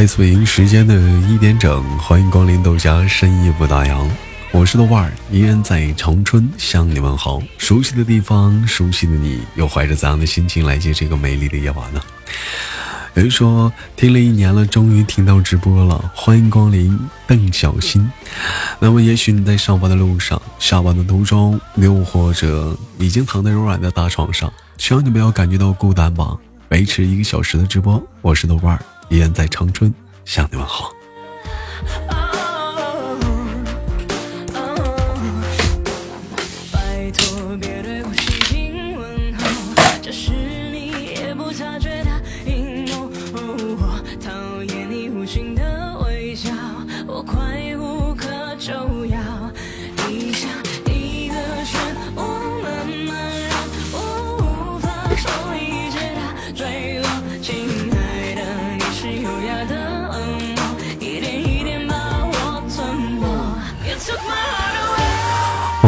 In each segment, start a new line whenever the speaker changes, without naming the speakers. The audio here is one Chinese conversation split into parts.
来自北京时间的一点整，欢迎光临豆家深夜不打烊，我是豆瓣儿，依然在长春向你们好。熟悉的地方，熟悉的你，又怀着怎样的心情来接这个美丽的夜晚呢？有人说听了一年了，终于听到直播了，欢迎光临邓小新。那么，也许你在上班的路上、下班的途中，又或者已经躺在柔软的大床上，希望你不要感觉到孤单吧。维持一个小时的直播，我是豆瓣儿，依然在长春向你问好。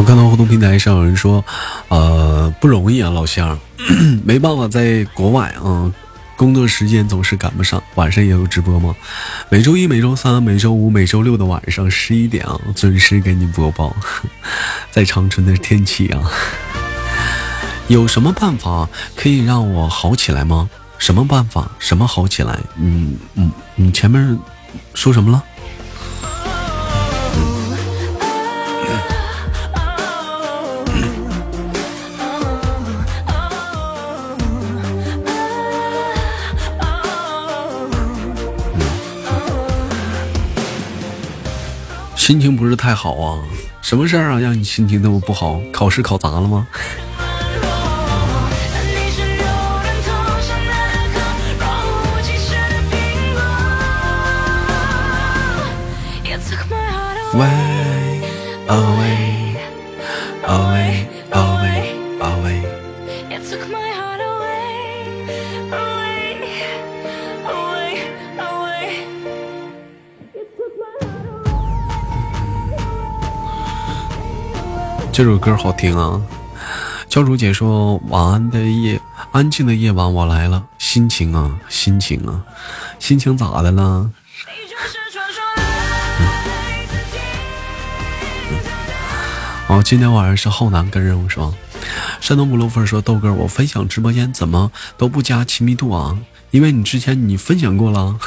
我
看到互动平台上有人说，呃，不容易啊，老乡，没办法，在国外啊，工作时间总是赶不上，晚上也有直播吗？每周一、每周三、每周五、每周六的晚上十一点啊，准时给你播报。在长春的天气啊，有什么办法可以让我好起来吗？什么办法？什么好起来？嗯嗯，你前面说什么了？心情不是太好啊？什么事儿啊，让你心情那么不好？考试考砸了吗？
你是
这首歌好听啊！教主姐说：“晚安的夜，安静的夜晚，我来了。心情啊，心情啊，心情咋的了？哦，今天晚上是浩南跟任务是吧？山东不露粉说：豆哥，我分享直播间怎么都不加亲密度啊？因为你之前你分享过了。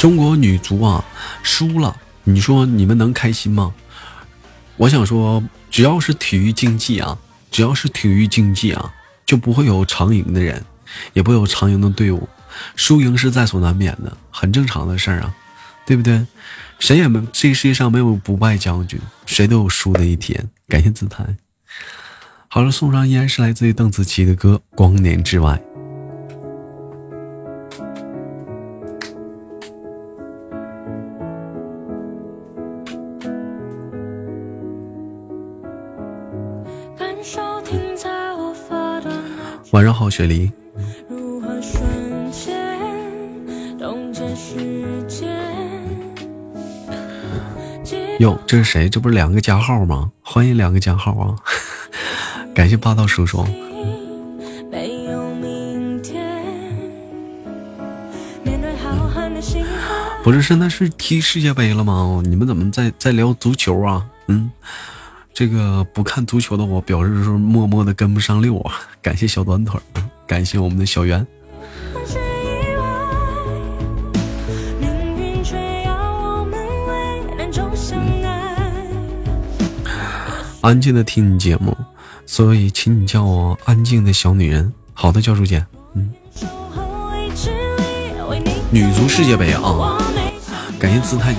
中国女足啊输了，你说你们能开心吗？我想说，只要是体育竞技啊，只要是体育竞技啊，就不会有常赢的人，也不会有常赢的队伍，输赢是在所难免的，很正常的事儿啊，对不对？谁也没这个世界上没有不败将军，谁都有输的一天。感谢姿态。好了，送上依然是来自于邓紫棋的歌《光年之外》。晚上好，雪梨。哟，这是谁？这不是两个加号吗？欢迎两个加号啊！感谢霸道叔叔。不是，现在是踢世界杯了吗？你们怎么在在聊足球啊？嗯，这个不看足球的我表示是默默的跟不上六啊。感谢小短腿，感谢我们的小圆。
是意外，命运却要我们为难中相爱。
安静的听你节目，所以请你叫我安静的小女人。好的，教主姐。嗯，女足世界杯啊，感谢姿态姐。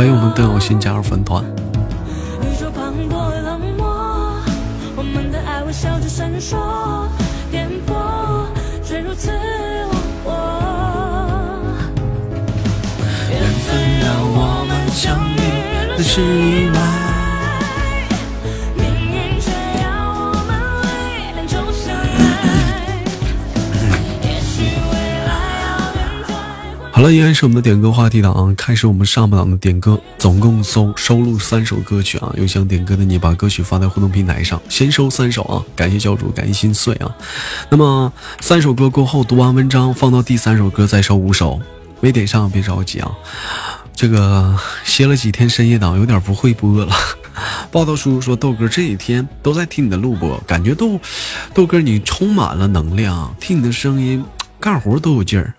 欢迎我们邓友新加入粉团。缘分让我们相遇，那是意外。好了，依然是我们的点歌话题档，开始我们上半档的点歌，总共收收录三首歌曲啊。有想点歌的你，把歌曲发在互动平台上，先收三首啊。感谢教主，感谢心碎啊。那么三首歌过后，读完文章，放到第三首歌再收五首。没点上别着急啊，这个歇了几天深夜档，有点不会播了。报道叔叔说豆哥这几天都在听你的录播，感觉豆豆哥你充满了能量，听你的声音干活都有劲儿。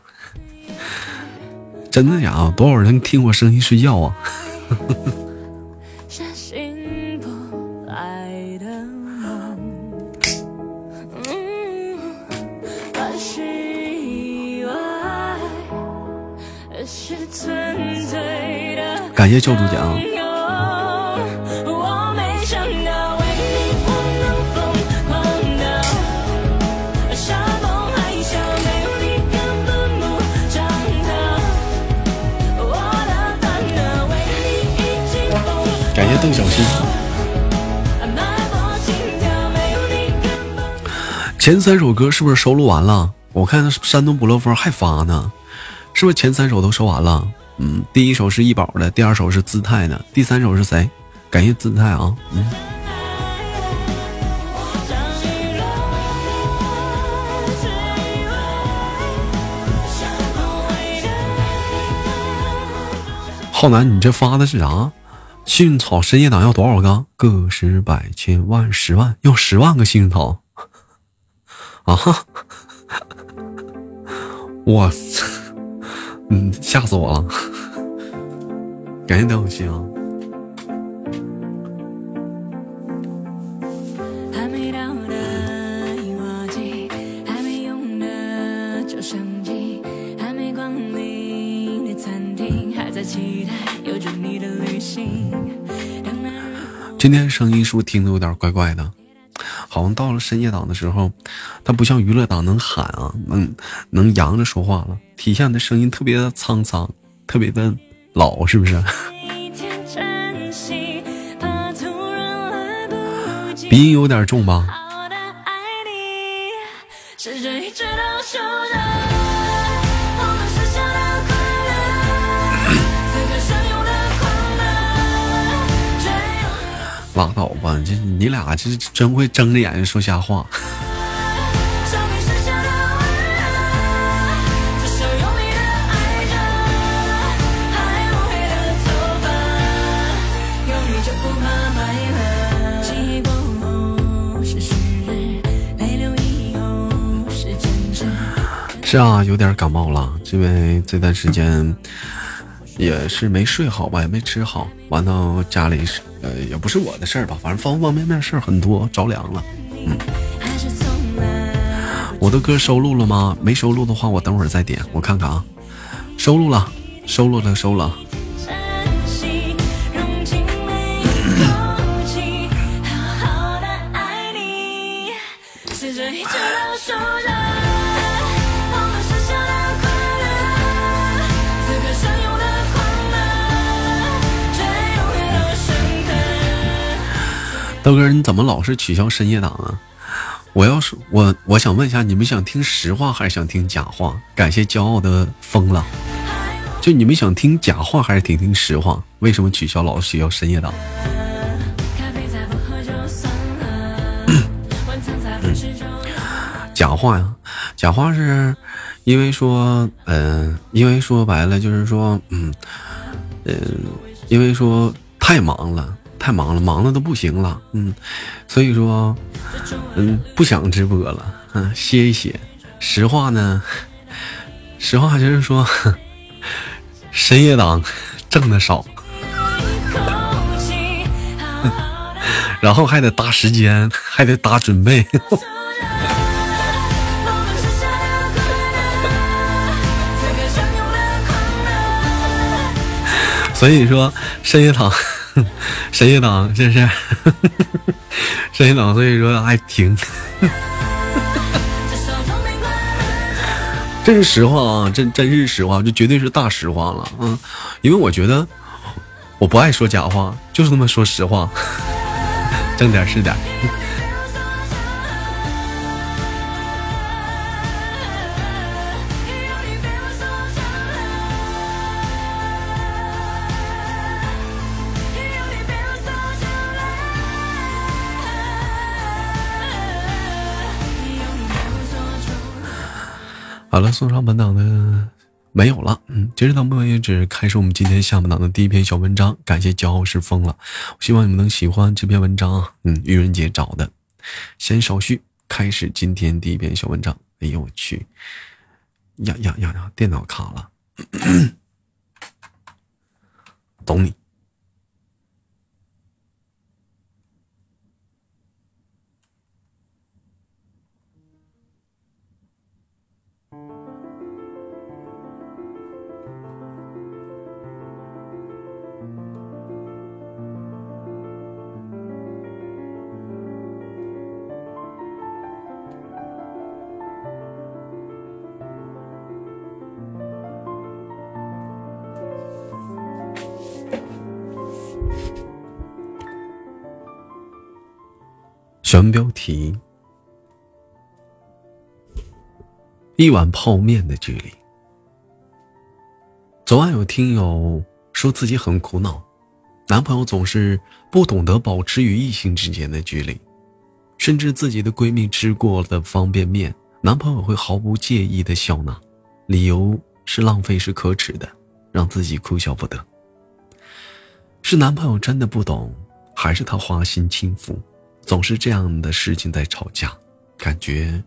真的假的？多少人听我声音睡觉啊？感谢教主奖。邓小新，前三首歌是不是收录完了？我看山东不乐风还发呢，是不是前三首都收完了？嗯，第一首是易宝的，第二首是姿态的，第三首是谁？感谢姿态啊，嗯。浩南，你这发的是啥？幸运草深夜党要多少个？个十百千万十万，要十万个幸运草啊！哈我，嗯，吓死我了！感谢邓永新啊！今天声音是不是听的有点怪怪的？好像到了深夜档的时候，他不像娱乐档能喊啊，能能扬着说话了，体现的声音特别的沧桑，特别的老，是不是？鼻音有点重吧？拉倒吧，这你俩这真会睁着眼睛说瞎话。是啊，有点感冒了，因为这段时间也是没睡好吧，也没吃好，完到家里是。呃，也不是我的事儿吧，反正方方面面事儿很多，着凉了。嗯，我的歌收录了吗？没收录的话，我等会儿再点，我看看啊。收录了，收录了，收了。豆哥，你怎么老是取消深夜档啊？我要是我，我想问一下，你们想听实话还是想听假话？感谢骄傲的疯了，就你们想听假话还是听听实话？为什么取消老是取消深夜档？假话呀，假话是
因为说，嗯，因为说白了就是说，嗯，嗯，因为说太忙了，太忙了，忙的都不行了，嗯，所以说，嗯，不想直播了，嗯，歇一歇。实话呢，实话就是说，深夜档挣的少，然后还得搭时间，还得搭准备。所以说深夜档，深夜档这是谁也挡，所以说爱听。这是实话啊，真真是实话，这绝对是大实话了，嗯，因为我觉得我不爱说假话，就是那么说实话，挣点是点。好了，送上本档的没有了。嗯，截止到目前为止，开始我们今天下半档的第一篇小文章。感谢骄傲是疯了，希望你们能喜欢这篇文章。嗯，愚人节找的，先少叙，开始今天第一篇小文章。哎呦我去，呀呀呀呀，电脑卡了，懂你。选标题：一碗泡面的距离。昨晚有听友说自己很苦恼，男朋友总是不懂得保持与异性之间的距离，甚至自己的闺蜜吃过的方便面，男朋友会毫不介意的笑纳，理由是浪费是可耻的，让自己哭笑不得。是男朋友真的不懂，还是他花心轻浮？总是这样的事情在吵架，感觉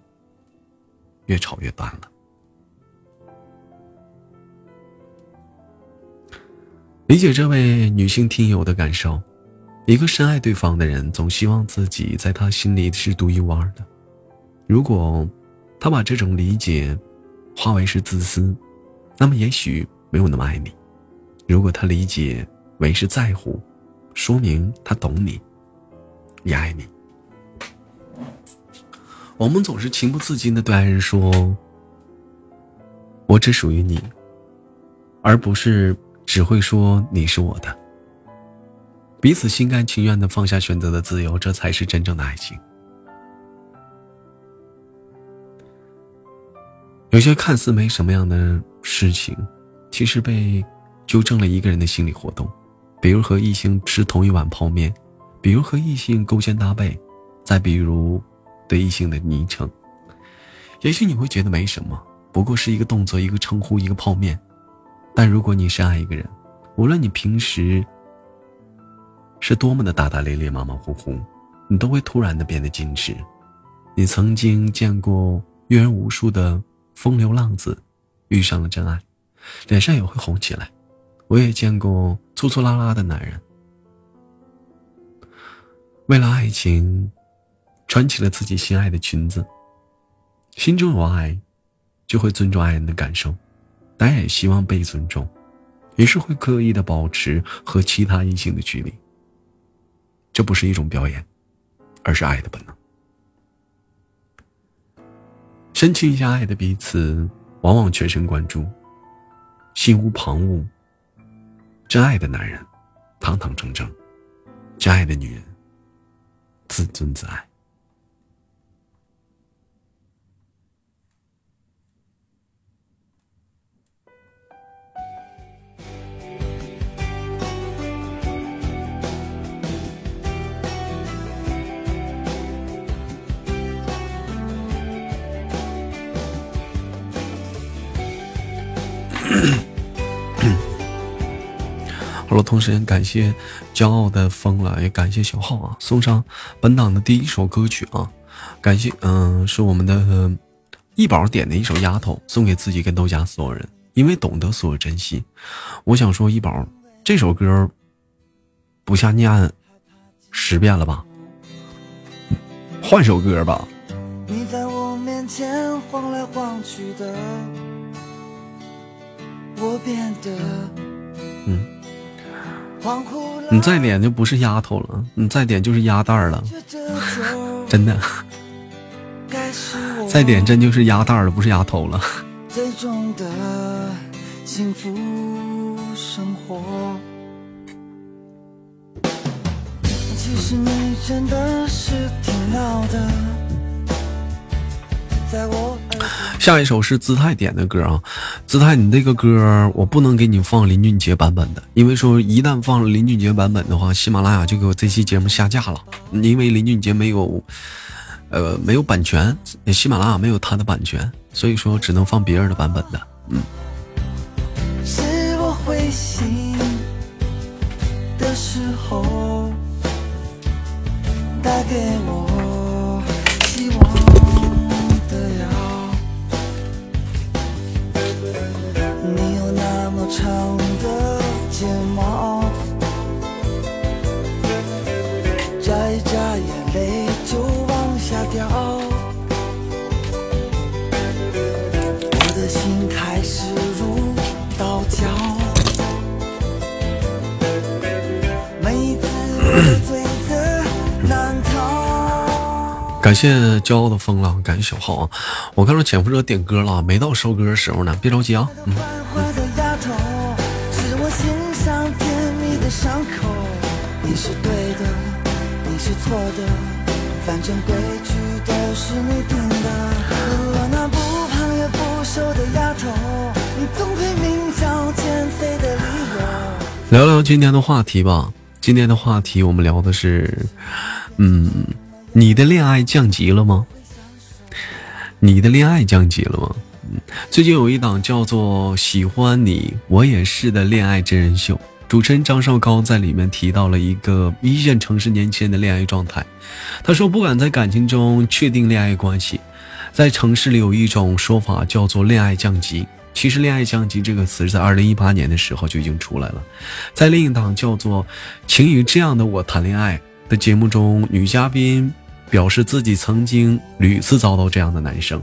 越吵越淡了。理解这位女性听友的感受，一个深爱对方的人，总希望自己在他心里是独一无二的。如果他把这种理解化为是自私，那么也许没有那么爱你；如果他理解为是在乎，说明他懂你。也爱你。我们总是情不自禁的对爱人说：“我只属于你”，而不是只会说“你是我的”。彼此心甘情愿的放下选择的自由，这才是真正的爱情。有些看似没什么样的事情，其实被纠正了一个人的心理活动，比如和异性吃同一碗泡面。比如和异性勾肩搭背，再比如对异性的昵称，也许你会觉得没什么，不过是一个动作、一个称呼、一个泡面。但如果你深爱一个人，无论你平时是多么的大大咧咧、马马虎虎，你都会突然的变得矜持。你曾经见过阅人无数的风流浪子，遇上了真爱，脸上也会红起来。我也见过粗粗拉拉的男人。为了爱情，穿起了自己心爱的裙子。心中有爱，就会尊重爱人的感受，但也希望被尊重，于是会刻意的保持和其他异性的距离。这不是一种表演，而是爱的本能。深情一下爱的彼此，往往全神贯注，心无旁骛。真爱的男人，堂堂正正；真爱的女人。自尊自爱。好了，同时也感谢骄傲的风了，也感谢小浩啊，送上本档的第一首歌曲啊，感谢，嗯，是我们的一宝点的一首《丫头》，送给自己跟豆家所有人，因为懂得所有珍惜。我想说，一宝这首歌不下念十遍了吧？换首歌吧。你在我面前晃来晃去的，我变得嗯。你再点就不是丫头了，你再点就是鸭蛋了，真的。再点真就是鸭蛋了，不是丫头了。幸福生活其实你真的是挺闹的。下一首是姿态点的歌啊，姿态，你这个歌我不能给你放林俊杰版本的，因为说一旦放了林俊杰版本的话，喜马拉雅就给我这期节目下架了，因为林俊杰没有，呃，没有版权，喜马拉雅没有他的版权，所以说只能放别人的版本的，嗯。是我会醒的时候带给我。感谢骄傲的风浪，感谢小浩啊！我看到潜伏者点歌了，没到收歌的时候呢，别着急啊。嗯。是对的，你是错的，反正规矩都是你定的。我那不胖也不瘦的丫头，你总会明找减肥的理由。聊聊今天的话题吧。今天的话题我们聊的是，嗯，你的恋爱降级了吗？你的恋爱降级了吗？嗯，最近有一档叫做《喜欢你我也是》的恋爱真人秀。主持人张绍刚在里面提到了一个一线城市年轻人的恋爱状态。他说：“不敢在感情中确定恋爱关系，在城市里有一种说法叫做‘恋爱降级’。其实‘恋爱降级’这个词在二零一八年的时候就已经出来了。在另一档叫做《请与这样的我谈恋爱》的节目中，女嘉宾表示自己曾经屡次遭到这样的男生。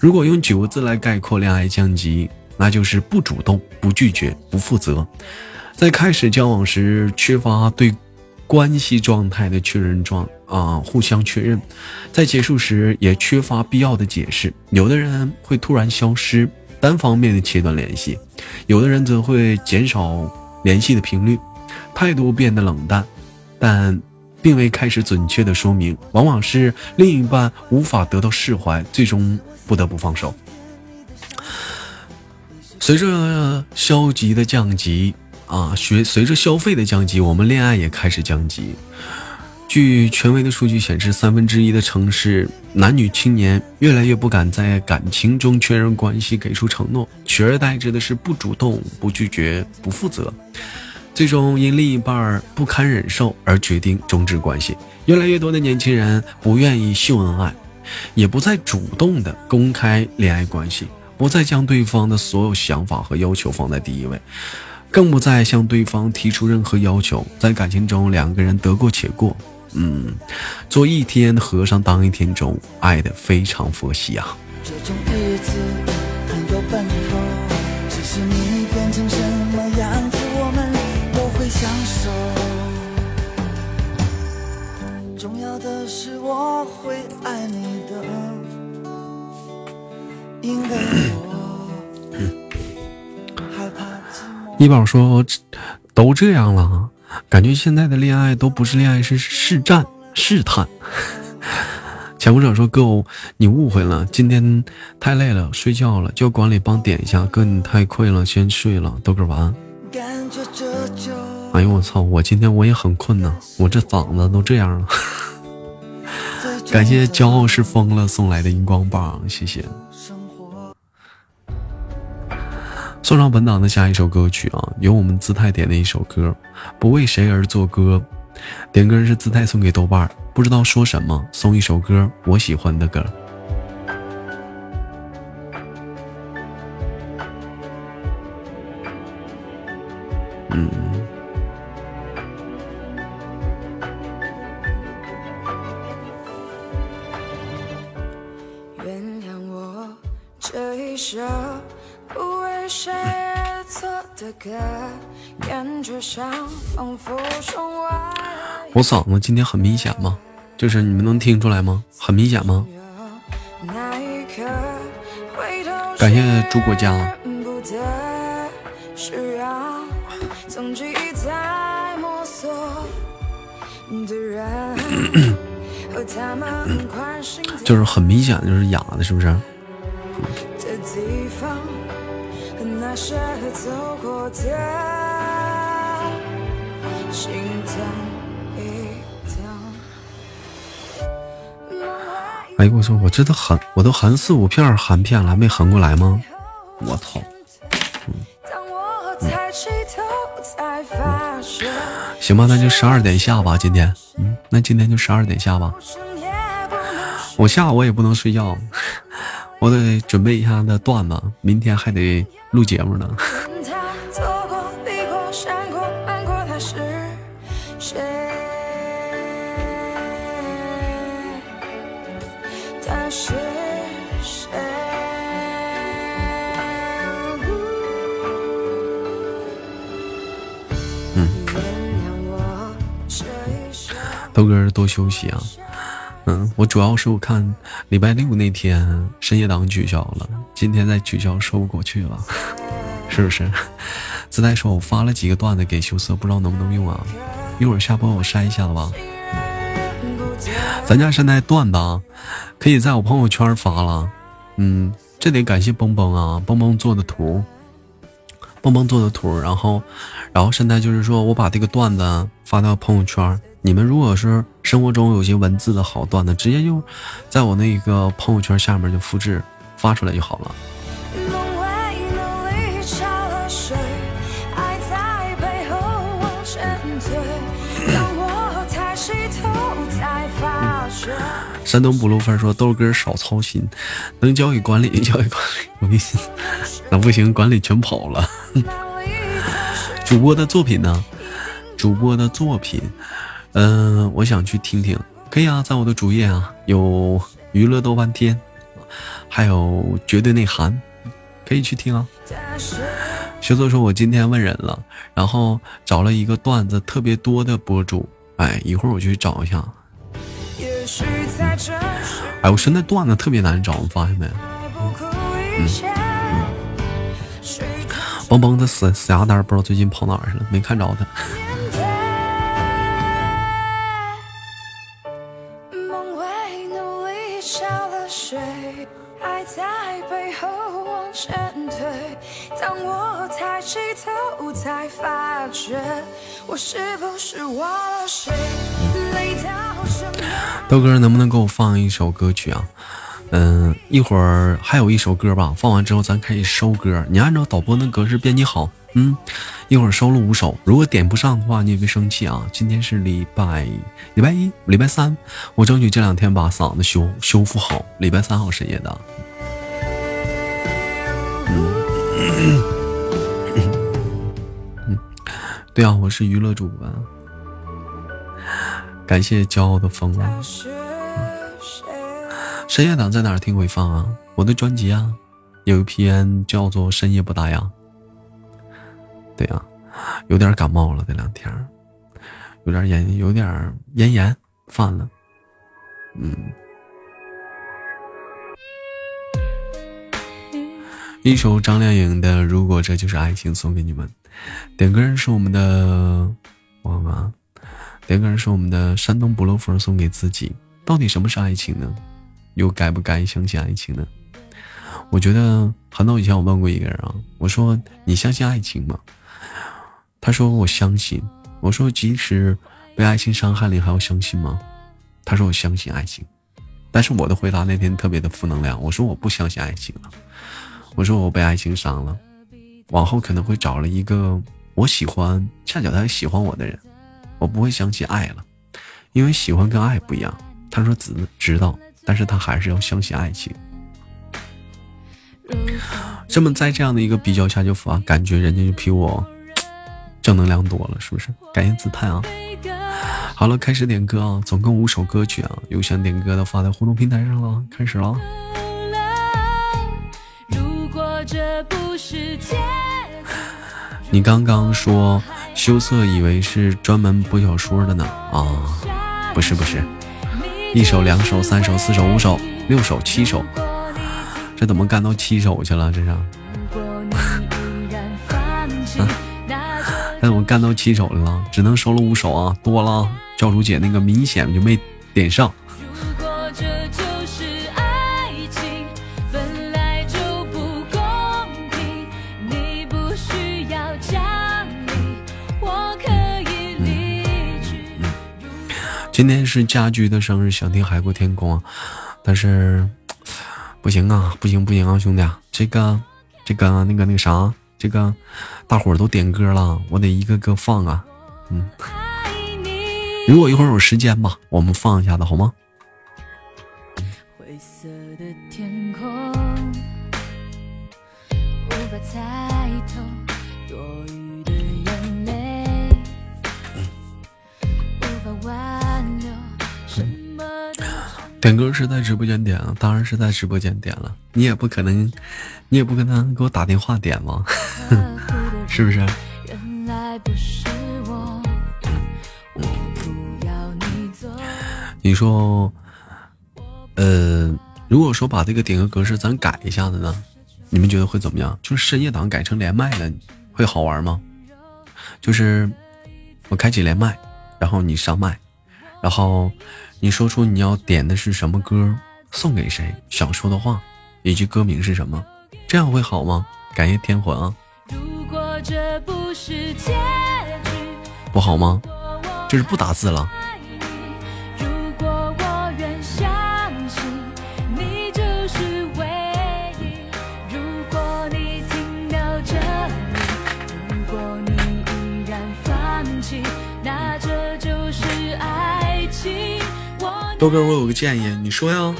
如果用九个字来概括恋爱降级，那就是不主动、不拒绝、不负责。”在开始交往时缺乏对关系状态的确认状啊，互相确认；在结束时也缺乏必要的解释。有的人会突然消失，单方面的切断联系；有的人则会减少联系的频率，态度变得冷淡，但并未开始准确的说明，往往是另一半无法得到释怀，最终不得不放手。随着消极的降级。啊，学随着消费的降级，我们恋爱也开始降级。据权威的数据显示，三分之一的城市男女青年越来越不敢在感情中确认关系、给出承诺，取而代之的是不主动、不拒绝、不负责，最终因另一半不堪忍受而决定终止关系。越来越多的年轻人不愿意秀恩爱，也不再主动的公开恋爱关系，不再将对方的所有想法和要求放在第一位。更不再向对方提出任何要求，在感情中两个人得过且过，嗯，做一天和尚当一天钟，爱的非常佛系啊。这种日子很有奔头，只是你变成什么样子，我们都会享受。重要的是我会爱你的，因为我。一宝说：“都这样了，感觉现在的恋爱都不是恋爱，是试战、试探。”潜伏者说：“哥，你误会了，今天太累了，睡觉了，叫管理帮点一下。哥，你太困了，先睡了。豆哥晚安。”哎呦我操！我今天我也很困呐，我这嗓子都这样了。感谢骄傲是疯了送来的荧光棒，谢谢。送上本档的下一首歌曲啊，由我们姿态点的一首歌，不为谁而作歌。点歌是姿态送给豆瓣儿，不知道说什么，送一首歌，我喜欢的歌。嗯。
原谅我这一首不为谁而作的歌，感觉上仿佛窗外。
我嗓子今天很明显吗？就是你们能听出来吗？很明显吗？感谢朱国家。
认不得是让从记忆在摸索的人，和他们关心的
就是很明显，就是哑的，是不是？
的地方，和那些走过的心疼一疼。
哎我说，我这都喊，我都喊四五片含片了，还没含过来吗？我操！
当我抬起头，才发现
行吧，那就十二点下吧，今天，嗯，那今天就十二点下吧。我下午我也不能睡觉，我得准备一下那段子，明天还得录节目呢。
他错过、离过、闪过、瞒过他是谁？他是谁？
嗯豆哥多休息啊。嗯，我主要是我看礼拜六那天深夜档取消了，今天再取消说不过去了，是不是？自带说我发了几个段子给羞涩，不知道能不能用啊？一会儿下播我筛一下子吧。咱家现在段子啊，可以在我朋友圈发了。嗯，这得感谢蹦蹦啊，蹦蹦做的图，蹦蹦做的图，然后，然后现在就是说我把这个段子发到朋友圈，你们如果是生活中有些文字的好段子，直接就在我那个朋友圈下面就复制发出来就好了。山东不露分说豆哥少操心，能交给管理交给管理，我给你那不行，管理全跑了。主播的作品呢？主播的作品，嗯、我想去听听，可以啊，在我的主页啊，有娱乐豆瓣天，还有绝对内涵，可以去听啊。学作说，我今天问人了，然后找了一个段子特别多的博主，哎，一会儿我去找一下。哎，我现在段子特别难找，你发现没？
还不顾一切。谁
邦邦的死死鸭蛋不知道最近跑哪儿去了，没看着他。
前推。当我抬起头，才发觉我是不是忘了谁？累到什？
豆哥能不能给我放一首歌曲啊？嗯，一会儿还有一首歌吧，放完之后咱可以收歌。你按照导播那格式编辑好。嗯，一会儿收了五首，如果点不上的话，你也别生气啊。今天是礼拜礼拜一、礼拜三，我争取这两天把嗓子修修复好。礼拜三号深夜的，嗯 对啊，我是娱乐主播。感谢骄傲的风啊。深夜党在哪儿听回放啊？我的专辑啊，有一篇叫做《深夜不打烊》。对啊，有点感冒了，这两天有点炎，有点咽炎犯了。嗯，一首张靓颖的《如果这就是爱情》送给你们。点歌人是我们的，我看看啊，点歌人是我们的山东不漏风送给自己。到底什么是爱情呢？又该不该相信爱情呢？我觉得很早以前我问过一个人啊，我说你相信爱情吗？他说我相信。我说即使被爱情伤害了，你还要相信吗？他说我相信爱情。但是我的回答那天特别的负能量，我说我不相信爱情了。我说我被爱情伤了，往后可能会找了一个我喜欢，恰巧他也喜欢我的人，我不会想起爱了，因为喜欢跟爱不一样。他说知知道，但是他还是要相信爱情。这么在这样的一个比较下就发，感觉人家就比我正能量多了，是不是？感谢自叹啊！好了，开始点歌啊！总共五首歌曲啊，有想点歌的发在互动平台上了，开始了。你刚刚说羞涩，以为是专门播小说的呢啊？不是不是，一首、两首、三首、四首、五首、六首、七首，这怎么干到七首去了？这是？那我干到七首了，只能收了五首啊，多了。教主姐那个明显就没点上。今天是家居的生日，想听《海阔天空》，但是不行啊，不行不行啊，兄弟，这个这个那个那个啥，这个大伙儿都点歌了，我得一个个放啊，嗯，如果一会儿有时间吧，我们放一下子好吗？灰色的天空点歌是在直播间点啊，当然是在直播间点了。你也不可能，你也不可能给我打电话点吗？是不是？你说，呃，如果说把这个点歌格式咱改一下子呢，你们觉得会怎么样？就是深夜档改成连麦了，会好玩吗？就是我开启连麦，然后你上麦，然后。你说出你要点的是什么歌，送给谁，想说的话，以及歌名是什么，这样会好吗？感谢天魂啊！不好吗？就是不打字了。豆哥，我有个建议，你说呀。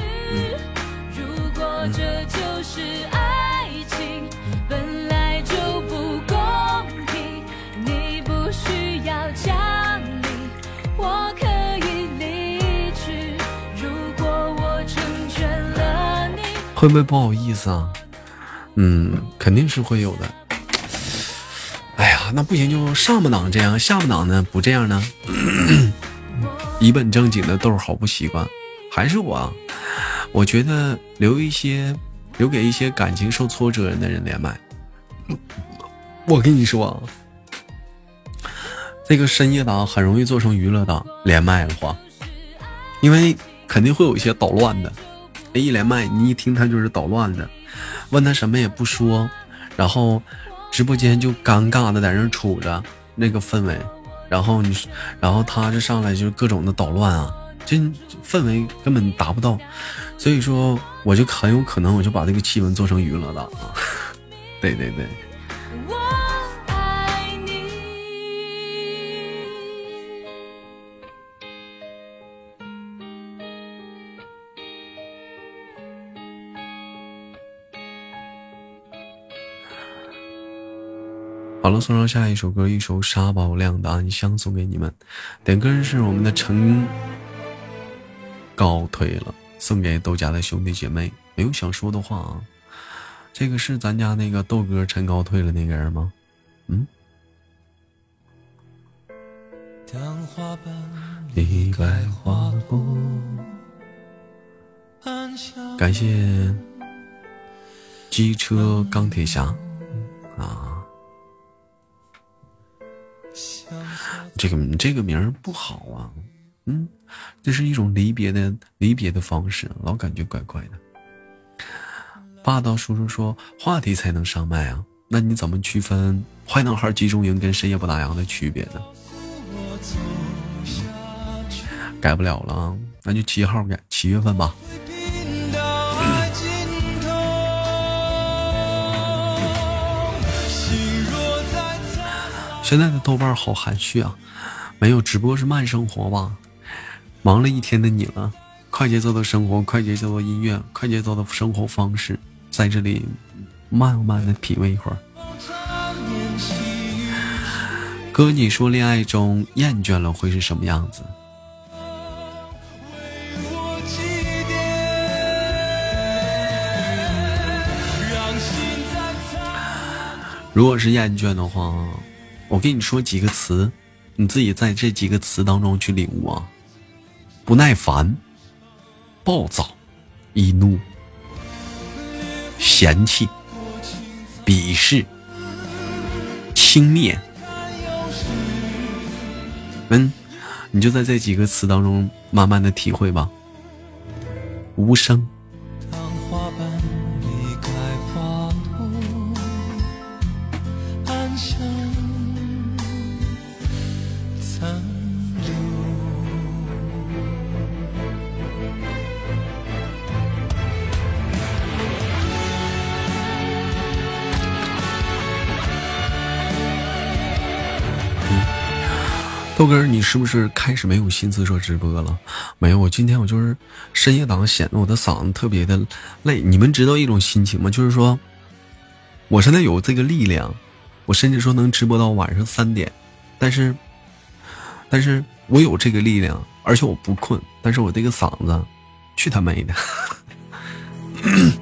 会不会不好意思啊？嗯，肯定是会有的。哎呀，那不行，就上半档这样，下半档呢不这样呢？一本正经的豆好不习惯，还是我？我觉得留一些，留给一些感情受挫折的人连麦。我跟你说，这个深夜档很容易做成娱乐档，连麦的话，因为肯定会有一些捣乱的。一连麦，你一听他就是捣乱的，问他什么也不说，然后直播间就尴尬的在那杵着，那个氛围。然后你，然后他这上来就各种的捣乱啊，这氛围根本达不到，所以说我就很有可能我就把这个气氛做成娱乐的啊，对 对对。好了，送上下一首歌，一首沙宝亮的《暗香》送给你们。点歌人是我们的陈高退了，送给豆家的兄弟姐妹。没有想说的话啊？这个是咱家那个豆哥陈高退了那个人吗？嗯。感谢机车钢铁侠啊。这个这个名儿不好啊，嗯，这是一种离别的离别的方式，老感觉怪怪的。霸道叔叔说话题才能上麦啊，那你怎么区分坏男孩集中营跟深夜不打烊的区别呢？改不了了，那就七号改，七月份吧。现在的豆瓣好含蓄啊，没有直播是慢生活吧？忙了一天的你了，快节奏的生活，快节奏的音乐，快节奏的生活方式，在这里慢慢的品味一会儿。哥，你说恋爱中厌倦了会是什么样子？如果是厌倦的话，我跟你说几个词，你自己在这几个词当中去领悟啊。不耐烦、暴躁、易怒、嫌弃、鄙视、轻蔑，嗯，你就在这几个词当中慢慢的体会吧。无声。豆哥，你是不是开始没有心思做直播了？没有，我今天我就是深夜档，显得我的嗓子特别的累。你们知道一种心情吗？就是说，我现在有这个力量，我甚至说能直播到晚上三点，但是，但是我有这个力量，而且我不困，但是我这个嗓子，去他妹的！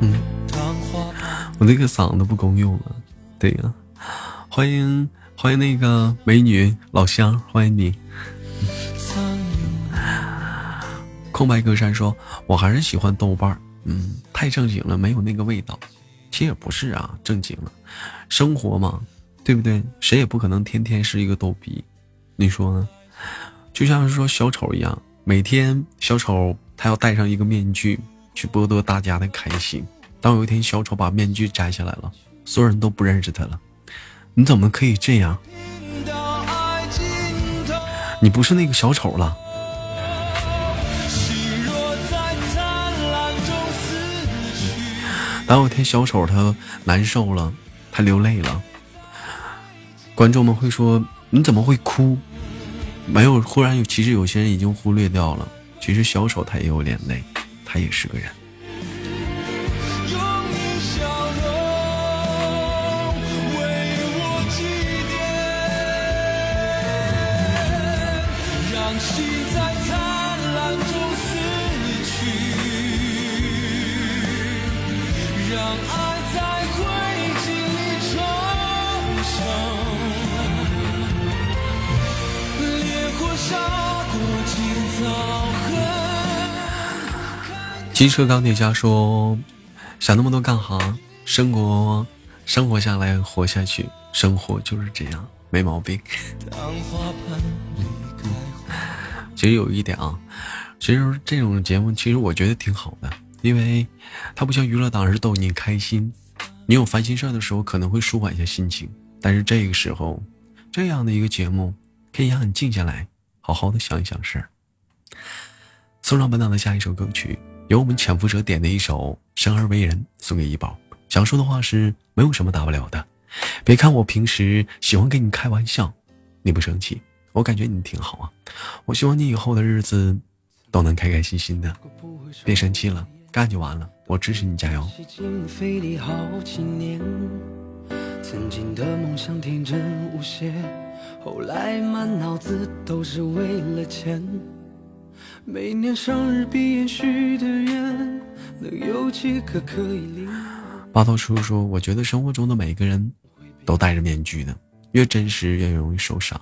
嗯，我这个嗓子不够用了。对呀，欢迎。欢迎那个美女老乡，欢迎你。空白格栅说：“我还是喜欢豆瓣嗯，太正经了，没有那个味道。其实也不是啊，正经了，生活嘛，对不对？谁也不可能天天是一个逗逼，你说呢？就像是说小丑一样，每天小丑他要戴上一个面具去博得大家的开心。当有一天小丑把面具摘下来了，所有人都不认识他了。”你怎么可以这样？你不是那个小丑了。当有天小丑他难受了，他流泪了，观众们会说：“你怎么会哭？”没有，忽然有，其实有些人已经忽略掉了，其实小丑他也有眼泪，他也是个人。机车钢铁侠说：“想那么多干哈？生活，生活下来，活下去，生活就是这样，没毛病。”其实有一点啊，其实这种节目，其实我觉得挺好的，因为它不像娱乐档是逗你开心，你有烦心事的时候可能会舒缓一下心情，但是这个时候，这样的一个节目可以让你静下来，好好的想一想事儿。送上本档的下一首歌曲。由我们潜伏者点的一首《生而为人》送给一宝，想说的话是没有什么大不了的。别看我平时喜欢跟你开玩笑，你不生气，我感觉你挺好啊。我希望你以后的日子都能开开心心的。别生气了，干就完了。我支持你，加油。曾经的梦想天真无邪，后来满脑子都是为了钱。每年生日必言许的愿，能有几个可以领？八头叔叔说：“我觉得生活中的每个人都戴着面具呢，越真实越容易受伤。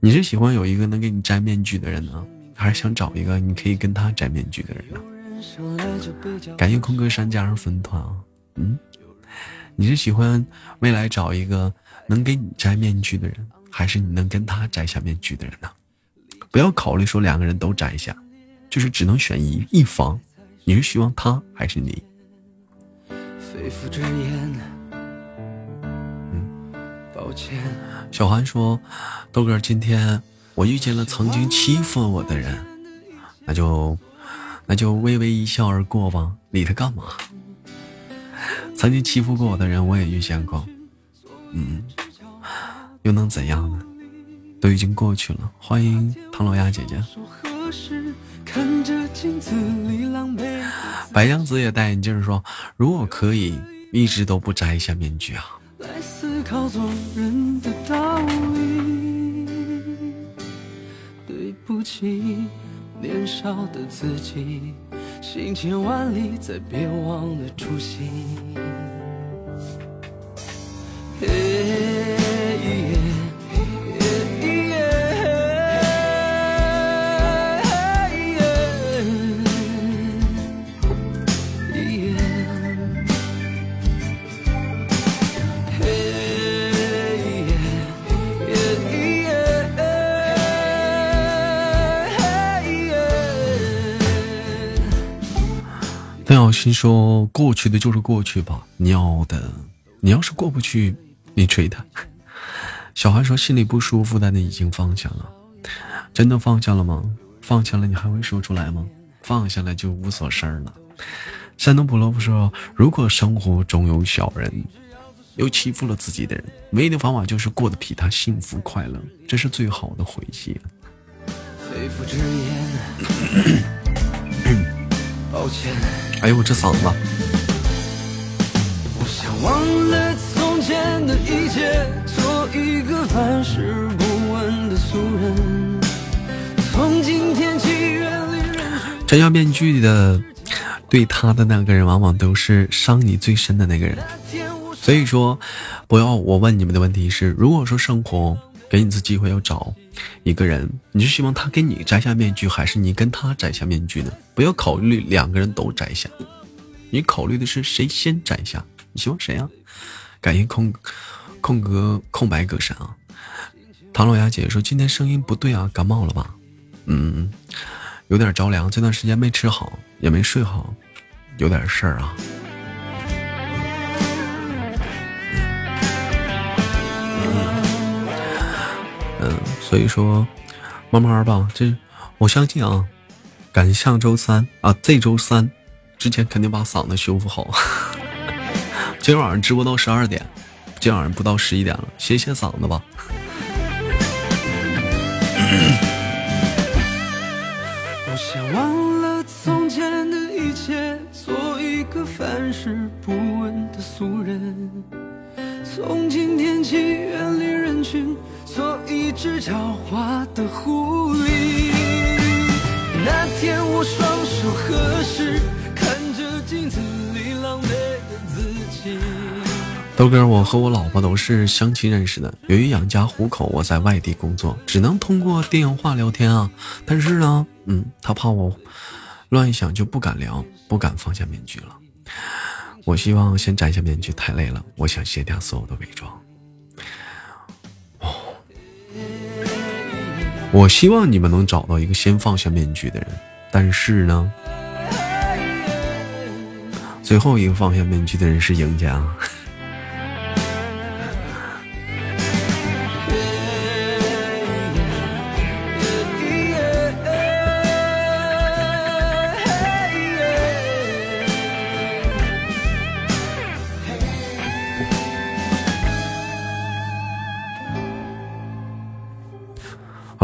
你是喜欢有一个能给你摘面具的人呢，还是想找一个你可以跟他摘面具的人呢？”感谢空格山加入粉团啊，嗯，你是喜欢未来找一个能给你摘面具的人，还是你能跟他摘下面具的人呢？不要考虑说两个人都摘下，就是只能选一一方。你是希望他还是你？嗯，抱歉。小韩说：“豆哥，今天我遇见了曾经欺负我的人，那就那就微微一笑而过吧，理他干嘛？”曾经欺负过我的人，我也遇见过。嗯，又能怎样呢？都已经过去了。欢迎唐老鸭姐姐。白娘子也戴眼镜说：“如果可以，一直都不摘下面具啊。”对不起，年少的自己，行千万里，再别忘了初心。邓小新说：“过去的就是过去吧，你要的，你要是过不去，你追他。”小孩说：“心里不舒服，但你已经放下了，真的放下了吗？放下了，你还会说出来吗？放下了就无所事儿了。”山东普罗夫说：“如果生活中有小人，又欺负了自己的人，唯一的方法就是过得比他幸福快乐，这是最好的回忆了。” 抱歉。哎呦，我这嗓子！我想忘了从前的一切，做一个凡事不问的俗人。从今天起，远离人群。摘下面具的，对他的那个人，往往都是伤你最深的那个人。所以说，不要我问你们的问题是：如果说生活给你次机会要找。一个人，你是希望他给你摘下面具，还是你跟他摘下面具呢？不要考虑两个人都摘下，你考虑的是谁先摘下？你希望谁啊？感谢空空格空白格神啊！唐老鸭姐姐说今天声音不对啊，感冒了吧？嗯，有点着凉，这段时间没吃好，也没睡好，有点事儿啊。所以说，慢慢吧。这我相信啊，赶上周三啊，这周三之前肯定把嗓子修复好。今天晚上直播到十二点，今晚上不到十一点了，歇歇嗓子吧。我想忘了从前的一切，做一个凡事不问的俗人。从今天起，远。一只狡猾的狐狸。那天我双手合十，看着镜子里狼狈的自己。豆哥，我和我老婆都是相亲认识的。由于养家糊口，我在外地工作，只能通过电话聊天啊。但是呢，嗯，他怕我乱想，就不敢聊，不敢放下面具了。我希望先摘下面具，太累了。我想卸掉所有的伪装。我希望你们能找到一个先放下面具的人，但是呢，最后一个放下面具的人是赢家。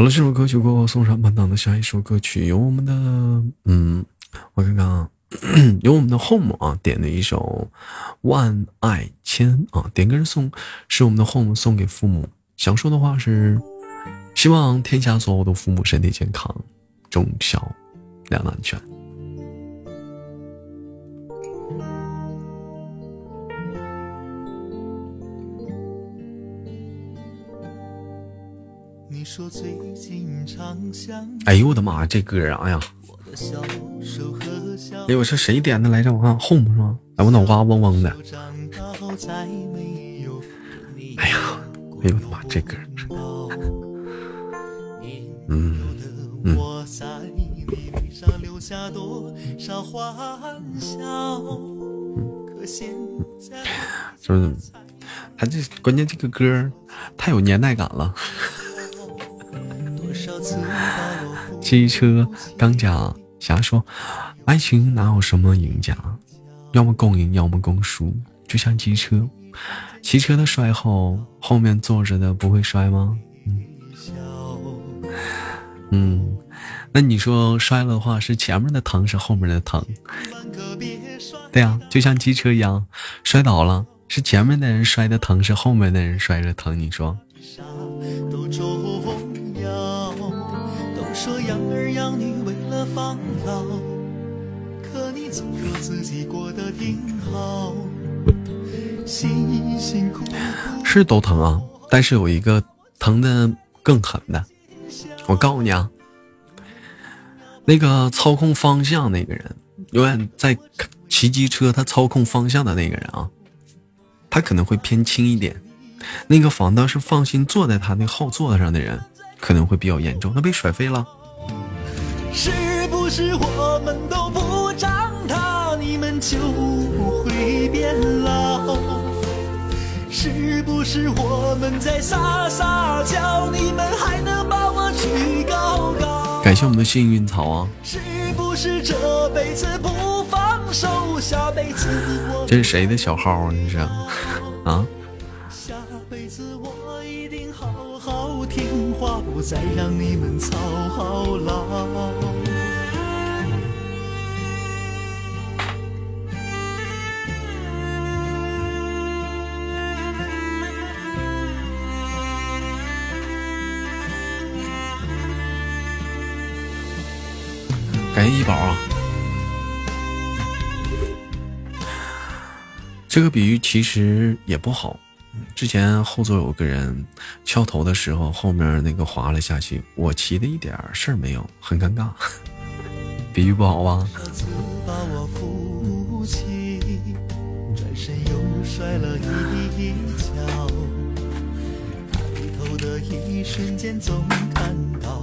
好了，这首歌曲过后，送上本档的下一首歌曲，有我们的嗯，我看看啊，由我们的 home 啊点的一首《万爱千》啊，点歌人送是我们的 home 送给父母，想说的话是，希望天下所有的父母身体健康，忠孝两难全。哎呦我的妈！这歌啊，哎呀！哎我这谁点的来着？我看 home 是吗？哎我脑瓜嗡嗡的。哎呀！哎呦我的妈！这歌。嗯嗯。就是他这关键这个歌太有年代感了。机车钢甲侠说：“爱情哪有什么赢家，要么共赢，要么共输。就像机车，骑车的摔后，后面坐着的不会摔吗？嗯，嗯，那你说摔了的话，是前面的疼，是后面的疼？对呀，就像机车一样，摔倒了，是前面的人摔的疼，是后面的人摔着疼？你说？是都疼啊，但是有一个疼的更狠的，我告诉你啊，那个操控方向那个人，永远在骑机车，他操控方向的那个人啊，他可能会偏轻一点，那个反倒是放心坐在他那后座上的人，可能会比较严重，他被甩飞了。是我们都不长大，你们就不会变老？是不是我们在撒撒娇，你们还能把我举高高？感谢我们的幸运草啊！是不是这辈子不放手，下辈子我这是谁的小号啊？这是啊？下辈子我一定好好听话，不再让你们操劳。感谢一宝啊！这个比喻其实也不好。之前后座有个人翘头的时候，后面那个滑了下去，我骑的一点事儿没有，很尴尬。比喻不好吧？一瞬间，总看到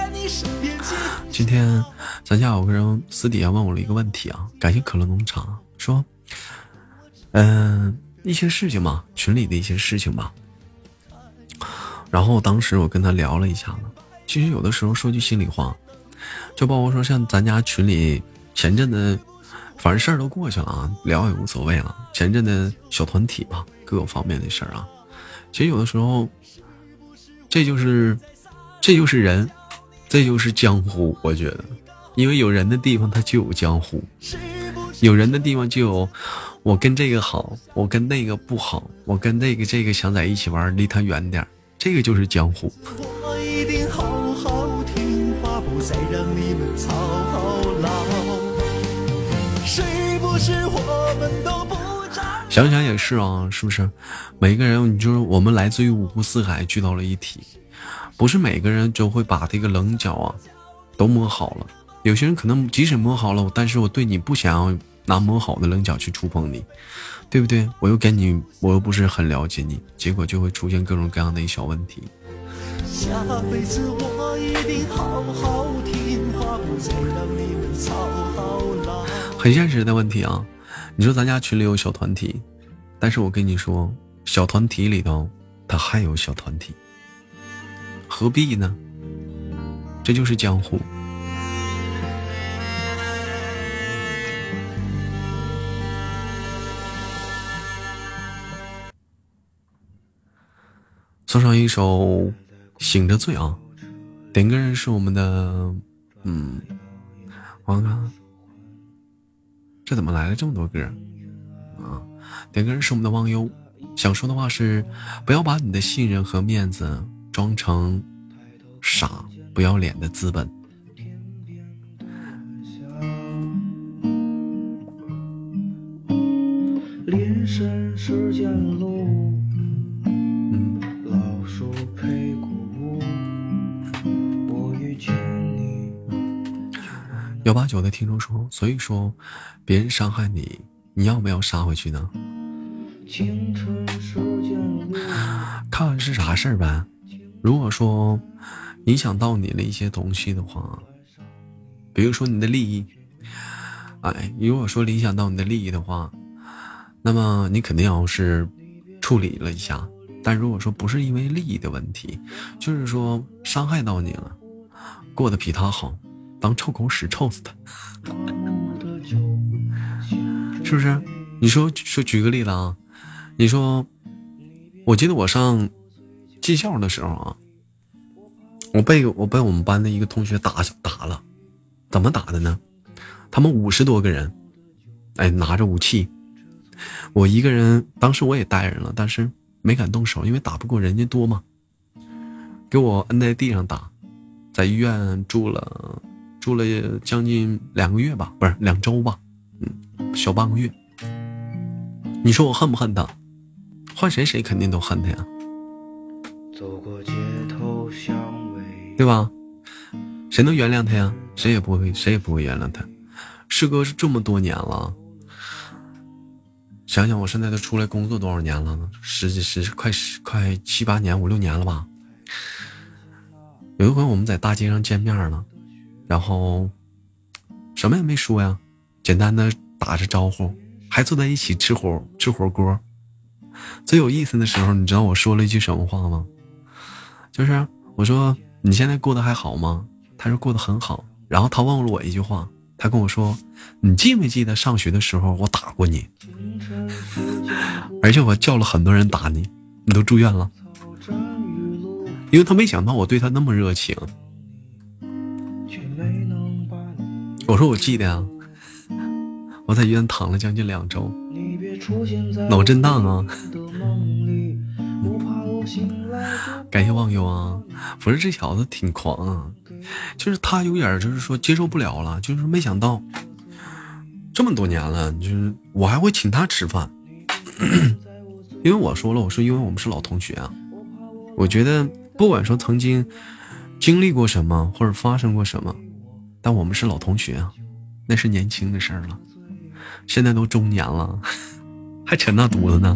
今天咱家有个人私底下问我了一个问题啊，感谢可乐农场说，嗯，一些事情嘛，群里的一些事情吧。然后当时我跟他聊了一下子，其实有的时候说句心里话，就包括说像咱家群里前阵子，反正事儿都过去了啊，聊也无所谓了。前阵的小团体吧，各个方面的事儿啊，其实有的时候，这就是，这就是人。这就是江湖，我觉得，因为有人的地方它就有江湖，有人的地方就有我跟这个好，我跟那个不好，我跟那个这个想在一起玩，离他远点，这个就是江湖。想想也是啊，是不是？每个人，你就是我们来自于五湖四海，聚到了一体。不是每个人就会把这个棱角啊都磨好了，有些人可能即使磨好了，但是我对你不想要拿磨好的棱角去触碰你，对不对？我又跟你，我又不是很了解你，结果就会出现各种各样的一小问题。很现实的问题啊！你说咱家群里有小团体，但是我跟你说，小团体里头他还有小团体。何必呢？这就是江湖。送上一首《醒着醉》啊，点歌人是我们的，嗯，我看，这怎么来了这么多歌啊？点歌人是我们的忘忧，想说的话是：不要把你的信任和面子。装成傻不要脸的资本。幺八九的听众说，所以说别人伤害你，你要不要杀回去呢？看是啥事儿呗。如果说影响到你的一些东西的话，比如说你的利益，哎，如果说影响到你的利益的话，那么你肯定要是处理了一下。但如果说不是因为利益的问题，就是说伤害到你了，过得比他好，当臭狗屎臭死他，是不是？你说说举个例子啊，你说，我记得我上技校的时候啊，我被我被我们班的一个同学打打了，怎么打的呢？他们五十多个人，哎，拿着武器，我一个人，当时我也带人了，但是。没敢动手，因为打不过人家多嘛。给我摁在地上打，在医院住了住了将近两个月吧，不是两周吧，嗯，小半个月。你说我恨不恨他？换谁谁肯定都恨他呀，对吧？谁能原谅他呀？谁也不会，谁也不会原谅他。师哥是这么多年了。想想我现在都出来工作多少年了？十几十快十快七八年五六年了吧。有一回我们在大街上见面了，然后什么也没说呀，简单的打着招呼，还坐在一起吃火吃火锅。最有意思的时候，你知道我说了一句什么话吗？就是我说你现在过得还好吗？他说过得很好。然后他问了我一句话，他跟我说：“你记没记得上学的时候我打过你？” 而且我叫了很多人打你，你都住院了，因为他没想到我对他那么热情。我说我记得啊，我在医院躺了将近两周，脑震荡啊。感谢忘忧啊，不是这小子挺狂啊，就是他有点就是说接受不了了，就是没想到。这么多年了，就是我还会请他吃饭，因为我说了，我说因为我们是老同学啊，我觉得不管说曾经经历过什么或者发生过什么，但我们是老同学啊，那是年轻的事儿了，现在都中年了，还扯那犊子呢。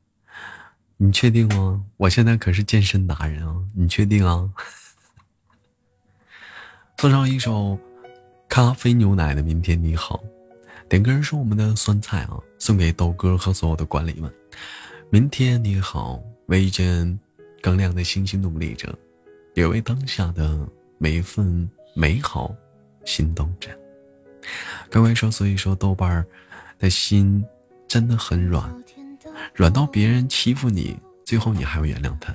你确定吗？我现在可是健身达人啊！你确定啊？送上一首咖啡牛奶的《明天你好》，点歌是我们的酸菜啊，送给豆哥和所有的管理们。明天你好，为一件更亮的星星努力着，也为当下的每一份美好心动着。各位说，所以说豆瓣儿的心真的很软。软到别人欺负你，最后你还会原谅他。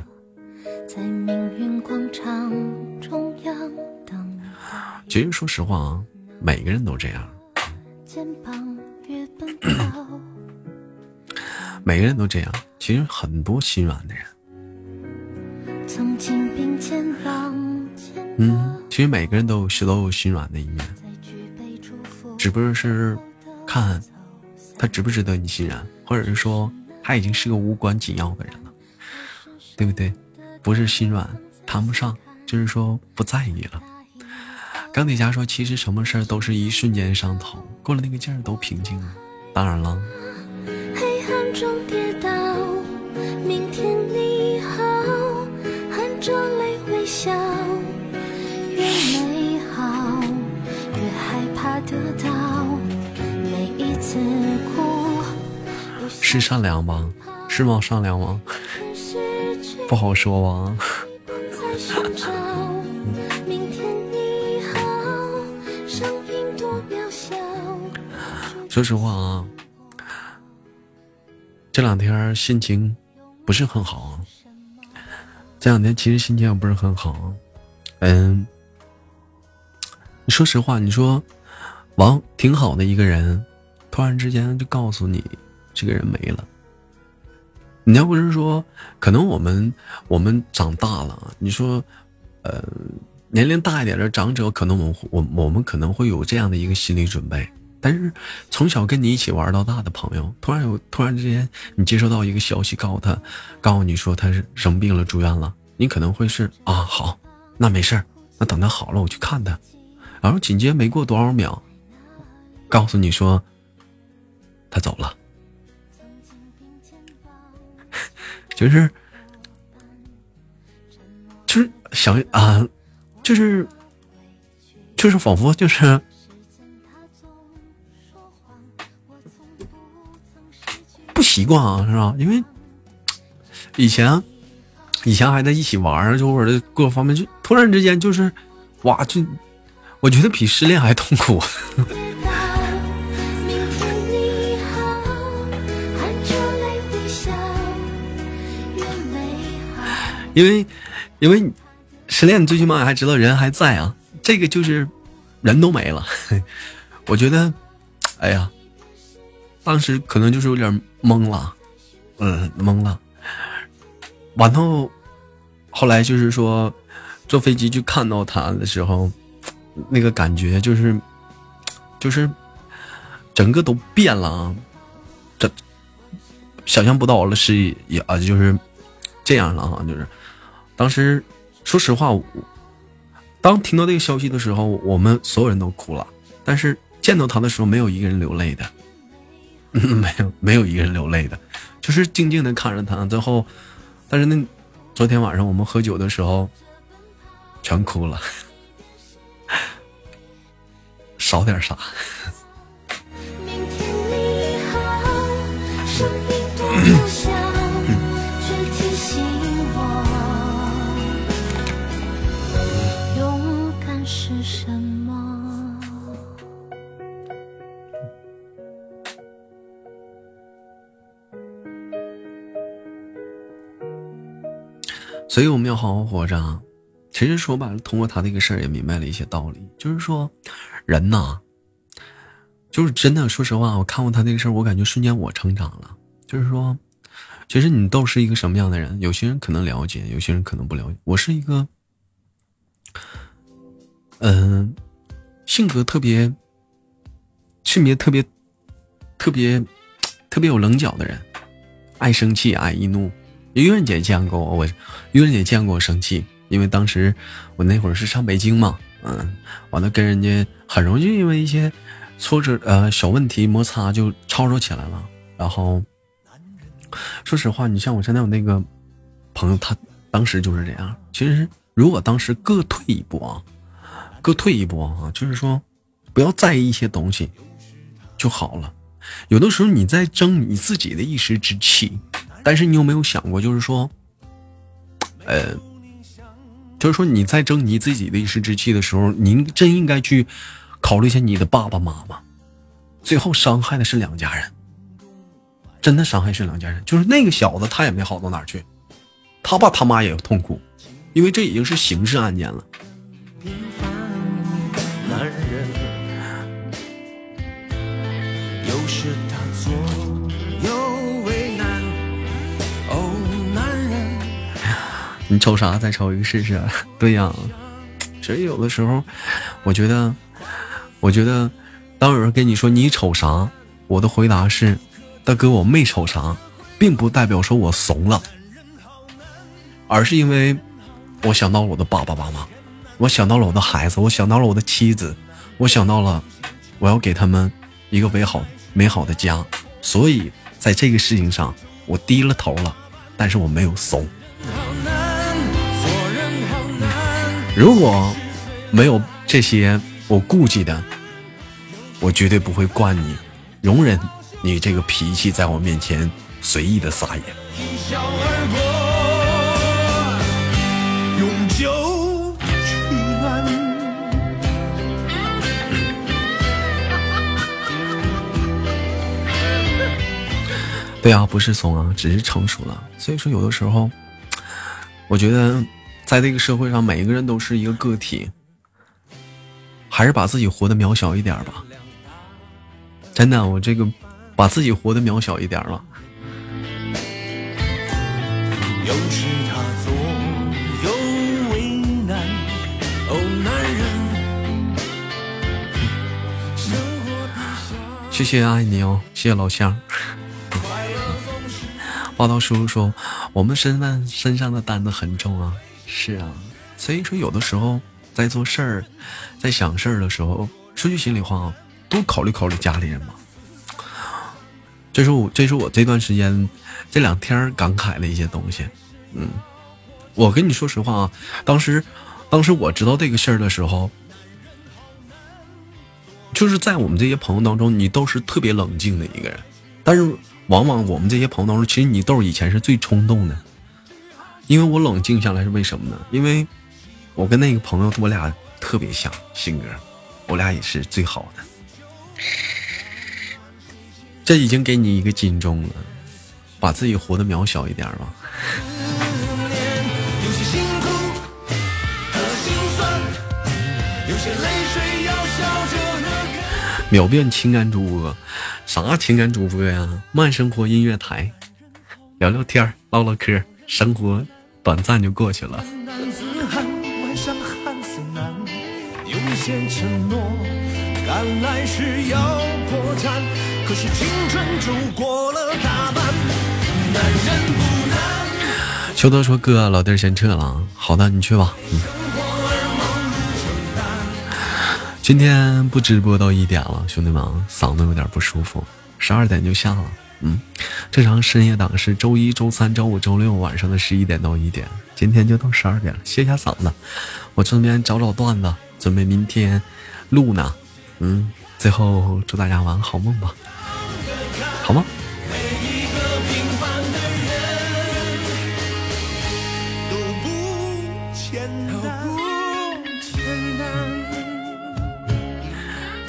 其实说实话啊，每个人都这样。每个人都这样。其实很多心软的人。嗯，其实每个人都有都有心软的一面，只不过是看他值不值得你信任，或者是说。他已经是个无关紧要的人了，对不对？不是心软，谈不上，就是说不在意了。钢铁侠说：“其实什么事儿都是一瞬间上头，过了那个劲儿都平静了。”当然了。是善良吗？是吗？善良吗？不好说吧。说实话啊，这两天心情不是很好，这两天其实心情也不是很好。嗯，你说实话，你说王挺好的一个人，突然之间就告诉你这个人没了。你要不是说，可能我们我们长大了，你说，呃，年龄大一点的长者，可能我我我们可能会有这样的一个心理准备。但是从小跟你一起玩到大的朋友，突然有突然之间你接收到一个消息，告诉他，告诉你说他是生病了，住院了，你可能会是啊，好，那没事那等他好了我去看他，然后紧接没过多少秒，告诉你说他走了。就是，就是想啊，就是，就是仿佛就是不习惯啊，是吧？因为以前以前还在一起玩就或者各方面，就突然之间就是，哇，就我觉得比失恋还痛苦。因为，因为失恋，最起码还知道人还在啊。这个就是人都没了。我觉得，哎呀，当时可能就是有点懵了，嗯，懵了。完后，后来就是说坐飞机去看到他的时候，那个感觉就是，就是整个都变了啊。这想象不到了，是也啊，就是这样了啊，就是。当时，说实话，当听到这个消息的时候，我们所有人都哭了。但是见到他的时候，没有一个人流泪的，没有，没有一个人流泪的，就是静静的看着他。最后，但是那昨天晚上我们喝酒的时候，全哭了，少点啥。所以我们要好好活着。其实说白了，通过他这个事儿也明白了一些道理，就是说，人呐，就是真的。说实话，我看过他那个事儿，我感觉瞬间我成长了。就是说，其实你都是一个什么样的人？有些人可能了解，有些人可能不了解。我是一个，嗯，性格特别，性别特别，特别，特别有棱角的人，爱生气，爱易怒。愚人姐见过我，我愚人姐见过我生气，因为当时我那会儿是上北京嘛，嗯，完了跟人家很容易因为一些挫折呃小问题摩擦就吵吵起来了。然后说实话，你像我现在我那个朋友，他当时就是这样。其实如果当时各退一步啊，各退一步啊，就是说不要在意一些东西就好了。有的时候你在争你自己的一时之气。但是你有没有想过，就是说，呃，就是说你在争你自己的一时之气的时候，您真应该去考虑一下你的爸爸妈妈，最后伤害的是两家人，真的伤害是两家人。就是那个小子，他也没好到哪去，他爸他妈也痛苦，因为这已经是刑事案件了。你瞅啥？再瞅一个试试。对呀，其实有的时候，我觉得，我觉得，当有人跟你说你瞅啥，我的回答是，大哥，我没瞅啥，并不代表说我怂了，而是因为我想到了我的爸爸妈妈，我想到了我的孩子，我想到了我的妻子，我想到了我要给他们一个美好美好的家，所以在这个事情上，我低了头了，但是我没有怂。如果没有这些我顾忌的，我绝对不会惯你，容忍你这个脾气在我面前随意的撒野。对啊，不是怂啊，只是成熟了。所以说，有的时候我觉得在这个社会上，每一个人都是一个个体，还是把自己活得渺小一点吧。真的，我这个把自己活得渺小一点吧。谢谢爱你哦，谢谢老乡。报道叔叔说，我们身上身上的担子很重啊。是啊，所以说有的时候在做事儿，在想事儿的时候，说句心里话啊，多考虑考虑家里人吧。这是我，这是我这段时间这两天感慨的一些东西。嗯，我跟你说实话啊，当时，当时我知道这个事儿的时候。就是在我们这些朋友当中，你都是特别冷静的一个人，但是往往我们这些朋友当中，其实你都是以前是最冲动的。因为我冷静下来是为什么呢？因为我跟那个朋友，我俩特别像性格，我俩也是最好的。这已经给你一个金钟了，把自己活得渺小一点吧。秒变情感主播，啥情感主播呀？慢生活音乐台，聊聊天唠唠嗑，生活短暂就过去了。秋德说：“哥，老弟儿先撤了。”好的，你去吧。嗯。今天不直播到一点了，兄弟们，嗓子有点不舒服，十二点就下了。嗯，正常深夜档是周一周三周五周六晚上的十一点到一点，今天就到十二点了，歇下嗓子，我顺便找找段子，准备明天录呢。嗯，最后祝大家晚好梦吧，好吗？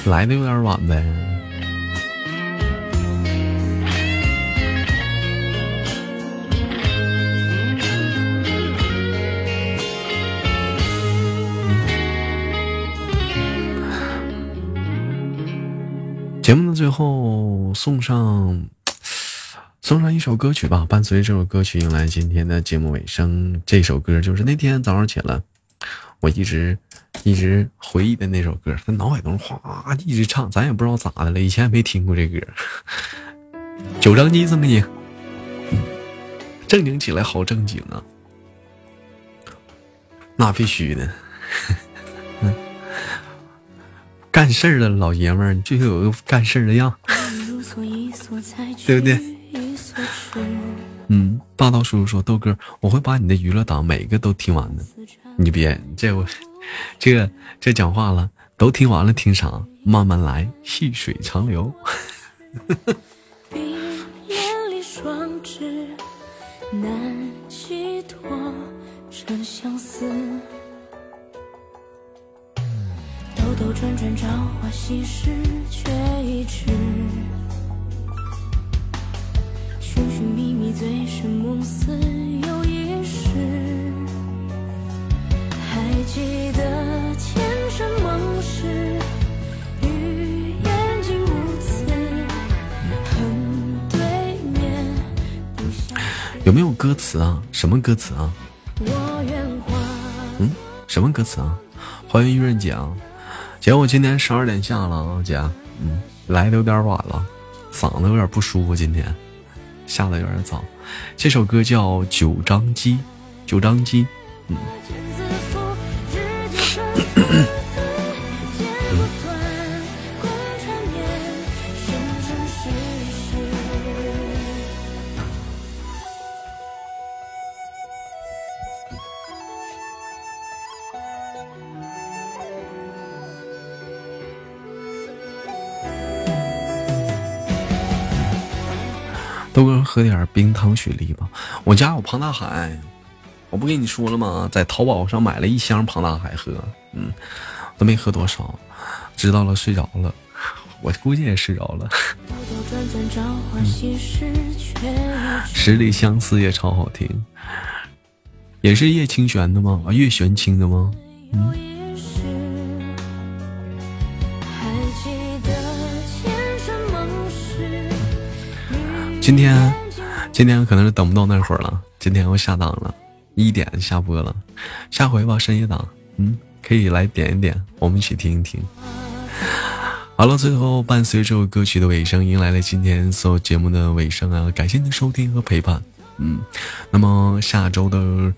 来的有点晚呗。最后送上送上一首歌曲吧，伴随这首歌曲迎来今天的节目尾声。这首歌就是那天早上起来，我一直。一直回忆的那首歌，在脑海中哗一直唱，咱也不知道咋的了，以前也没听过这歌。九张机怎么你？正经起来好正经啊，那必须的。干事儿的老爷们儿就有个干事儿的样，对不对？嗯，霸道叔叔说豆哥，我会把你的娱乐档每个都听完的，你别这我。这这讲话了，都听完了，听啥？慢慢来，细水长流。花夕拾，却一直。寻寻觅觅，醉生梦死，又一世。还记得前尘往事，与眼睛无词，恨对面 有没有歌词啊？什么歌词啊？嗯，什么歌词啊？欢迎玉润姐啊，姐，我今天十二点下了啊，姐，嗯，来的有点晚了，嗓子有点不舒服，今天下的有点早。这首歌叫《九张机》，九张机，嗯。喝点冰糖雪梨吧，我家有胖大海，我不跟你说了吗？在淘宝上买了一箱胖大海喝，嗯，都没喝多少，知道了睡着了，我估计也睡着了。十里相思也超好听，也是叶清玄的吗？啊，叶玄清的吗？嗯。今天，今天可能是等不到那会儿了。今天我下档了，一点下播了。下回吧，深夜档，嗯，可以来点一点，我们一起听一听。好了，最后伴随这首歌曲的尾声，迎来了今天所有节目的尾声啊！感谢您收听和陪伴。嗯，那么下周的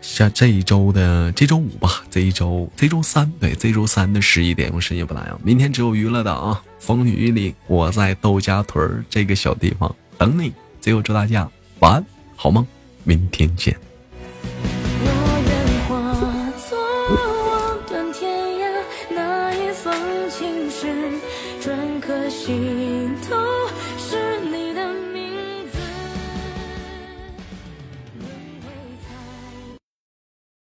下这一周的这周五吧，这一周这周三对，这周三的十一点，我深夜不打烊。明天只有娱乐的啊，风雨雨里，我在窦家屯这个小地方。等你，最后祝大家晚安，好梦，明天见。